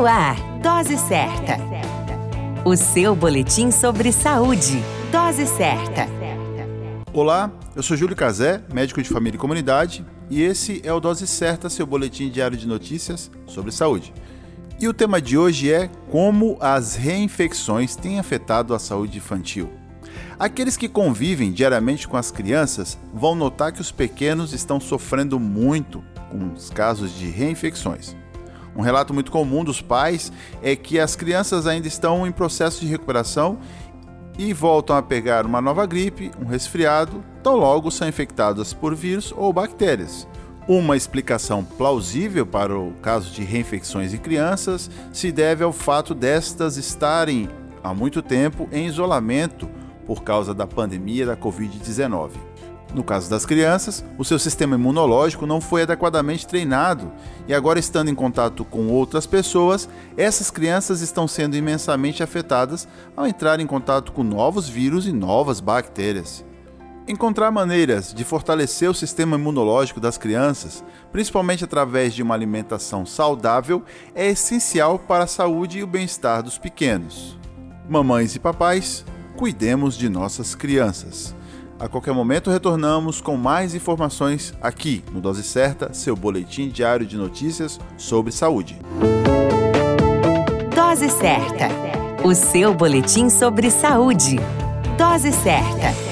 No ar, Dose Certa. O seu boletim sobre saúde. Dose Certa. Olá, eu sou Júlio Cazé, médico de família e comunidade, e esse é o Dose Certa, seu boletim diário de notícias sobre saúde. E o tema de hoje é como as reinfecções têm afetado a saúde infantil. Aqueles que convivem diariamente com as crianças vão notar que os pequenos estão sofrendo muito com os casos de reinfecções. Um relato muito comum dos pais é que as crianças ainda estão em processo de recuperação e voltam a pegar uma nova gripe, um resfriado, tão logo são infectadas por vírus ou bactérias. Uma explicação plausível para o caso de reinfecções em crianças se deve ao fato destas estarem há muito tempo em isolamento por causa da pandemia da Covid-19. No caso das crianças, o seu sistema imunológico não foi adequadamente treinado e, agora estando em contato com outras pessoas, essas crianças estão sendo imensamente afetadas ao entrar em contato com novos vírus e novas bactérias. Encontrar maneiras de fortalecer o sistema imunológico das crianças, principalmente através de uma alimentação saudável, é essencial para a saúde e o bem-estar dos pequenos. Mamães e papais, cuidemos de nossas crianças. A qualquer momento retornamos com mais informações aqui no Dose Certa, seu boletim diário de notícias sobre saúde. Dose Certa, o seu boletim sobre saúde. Dose Certa.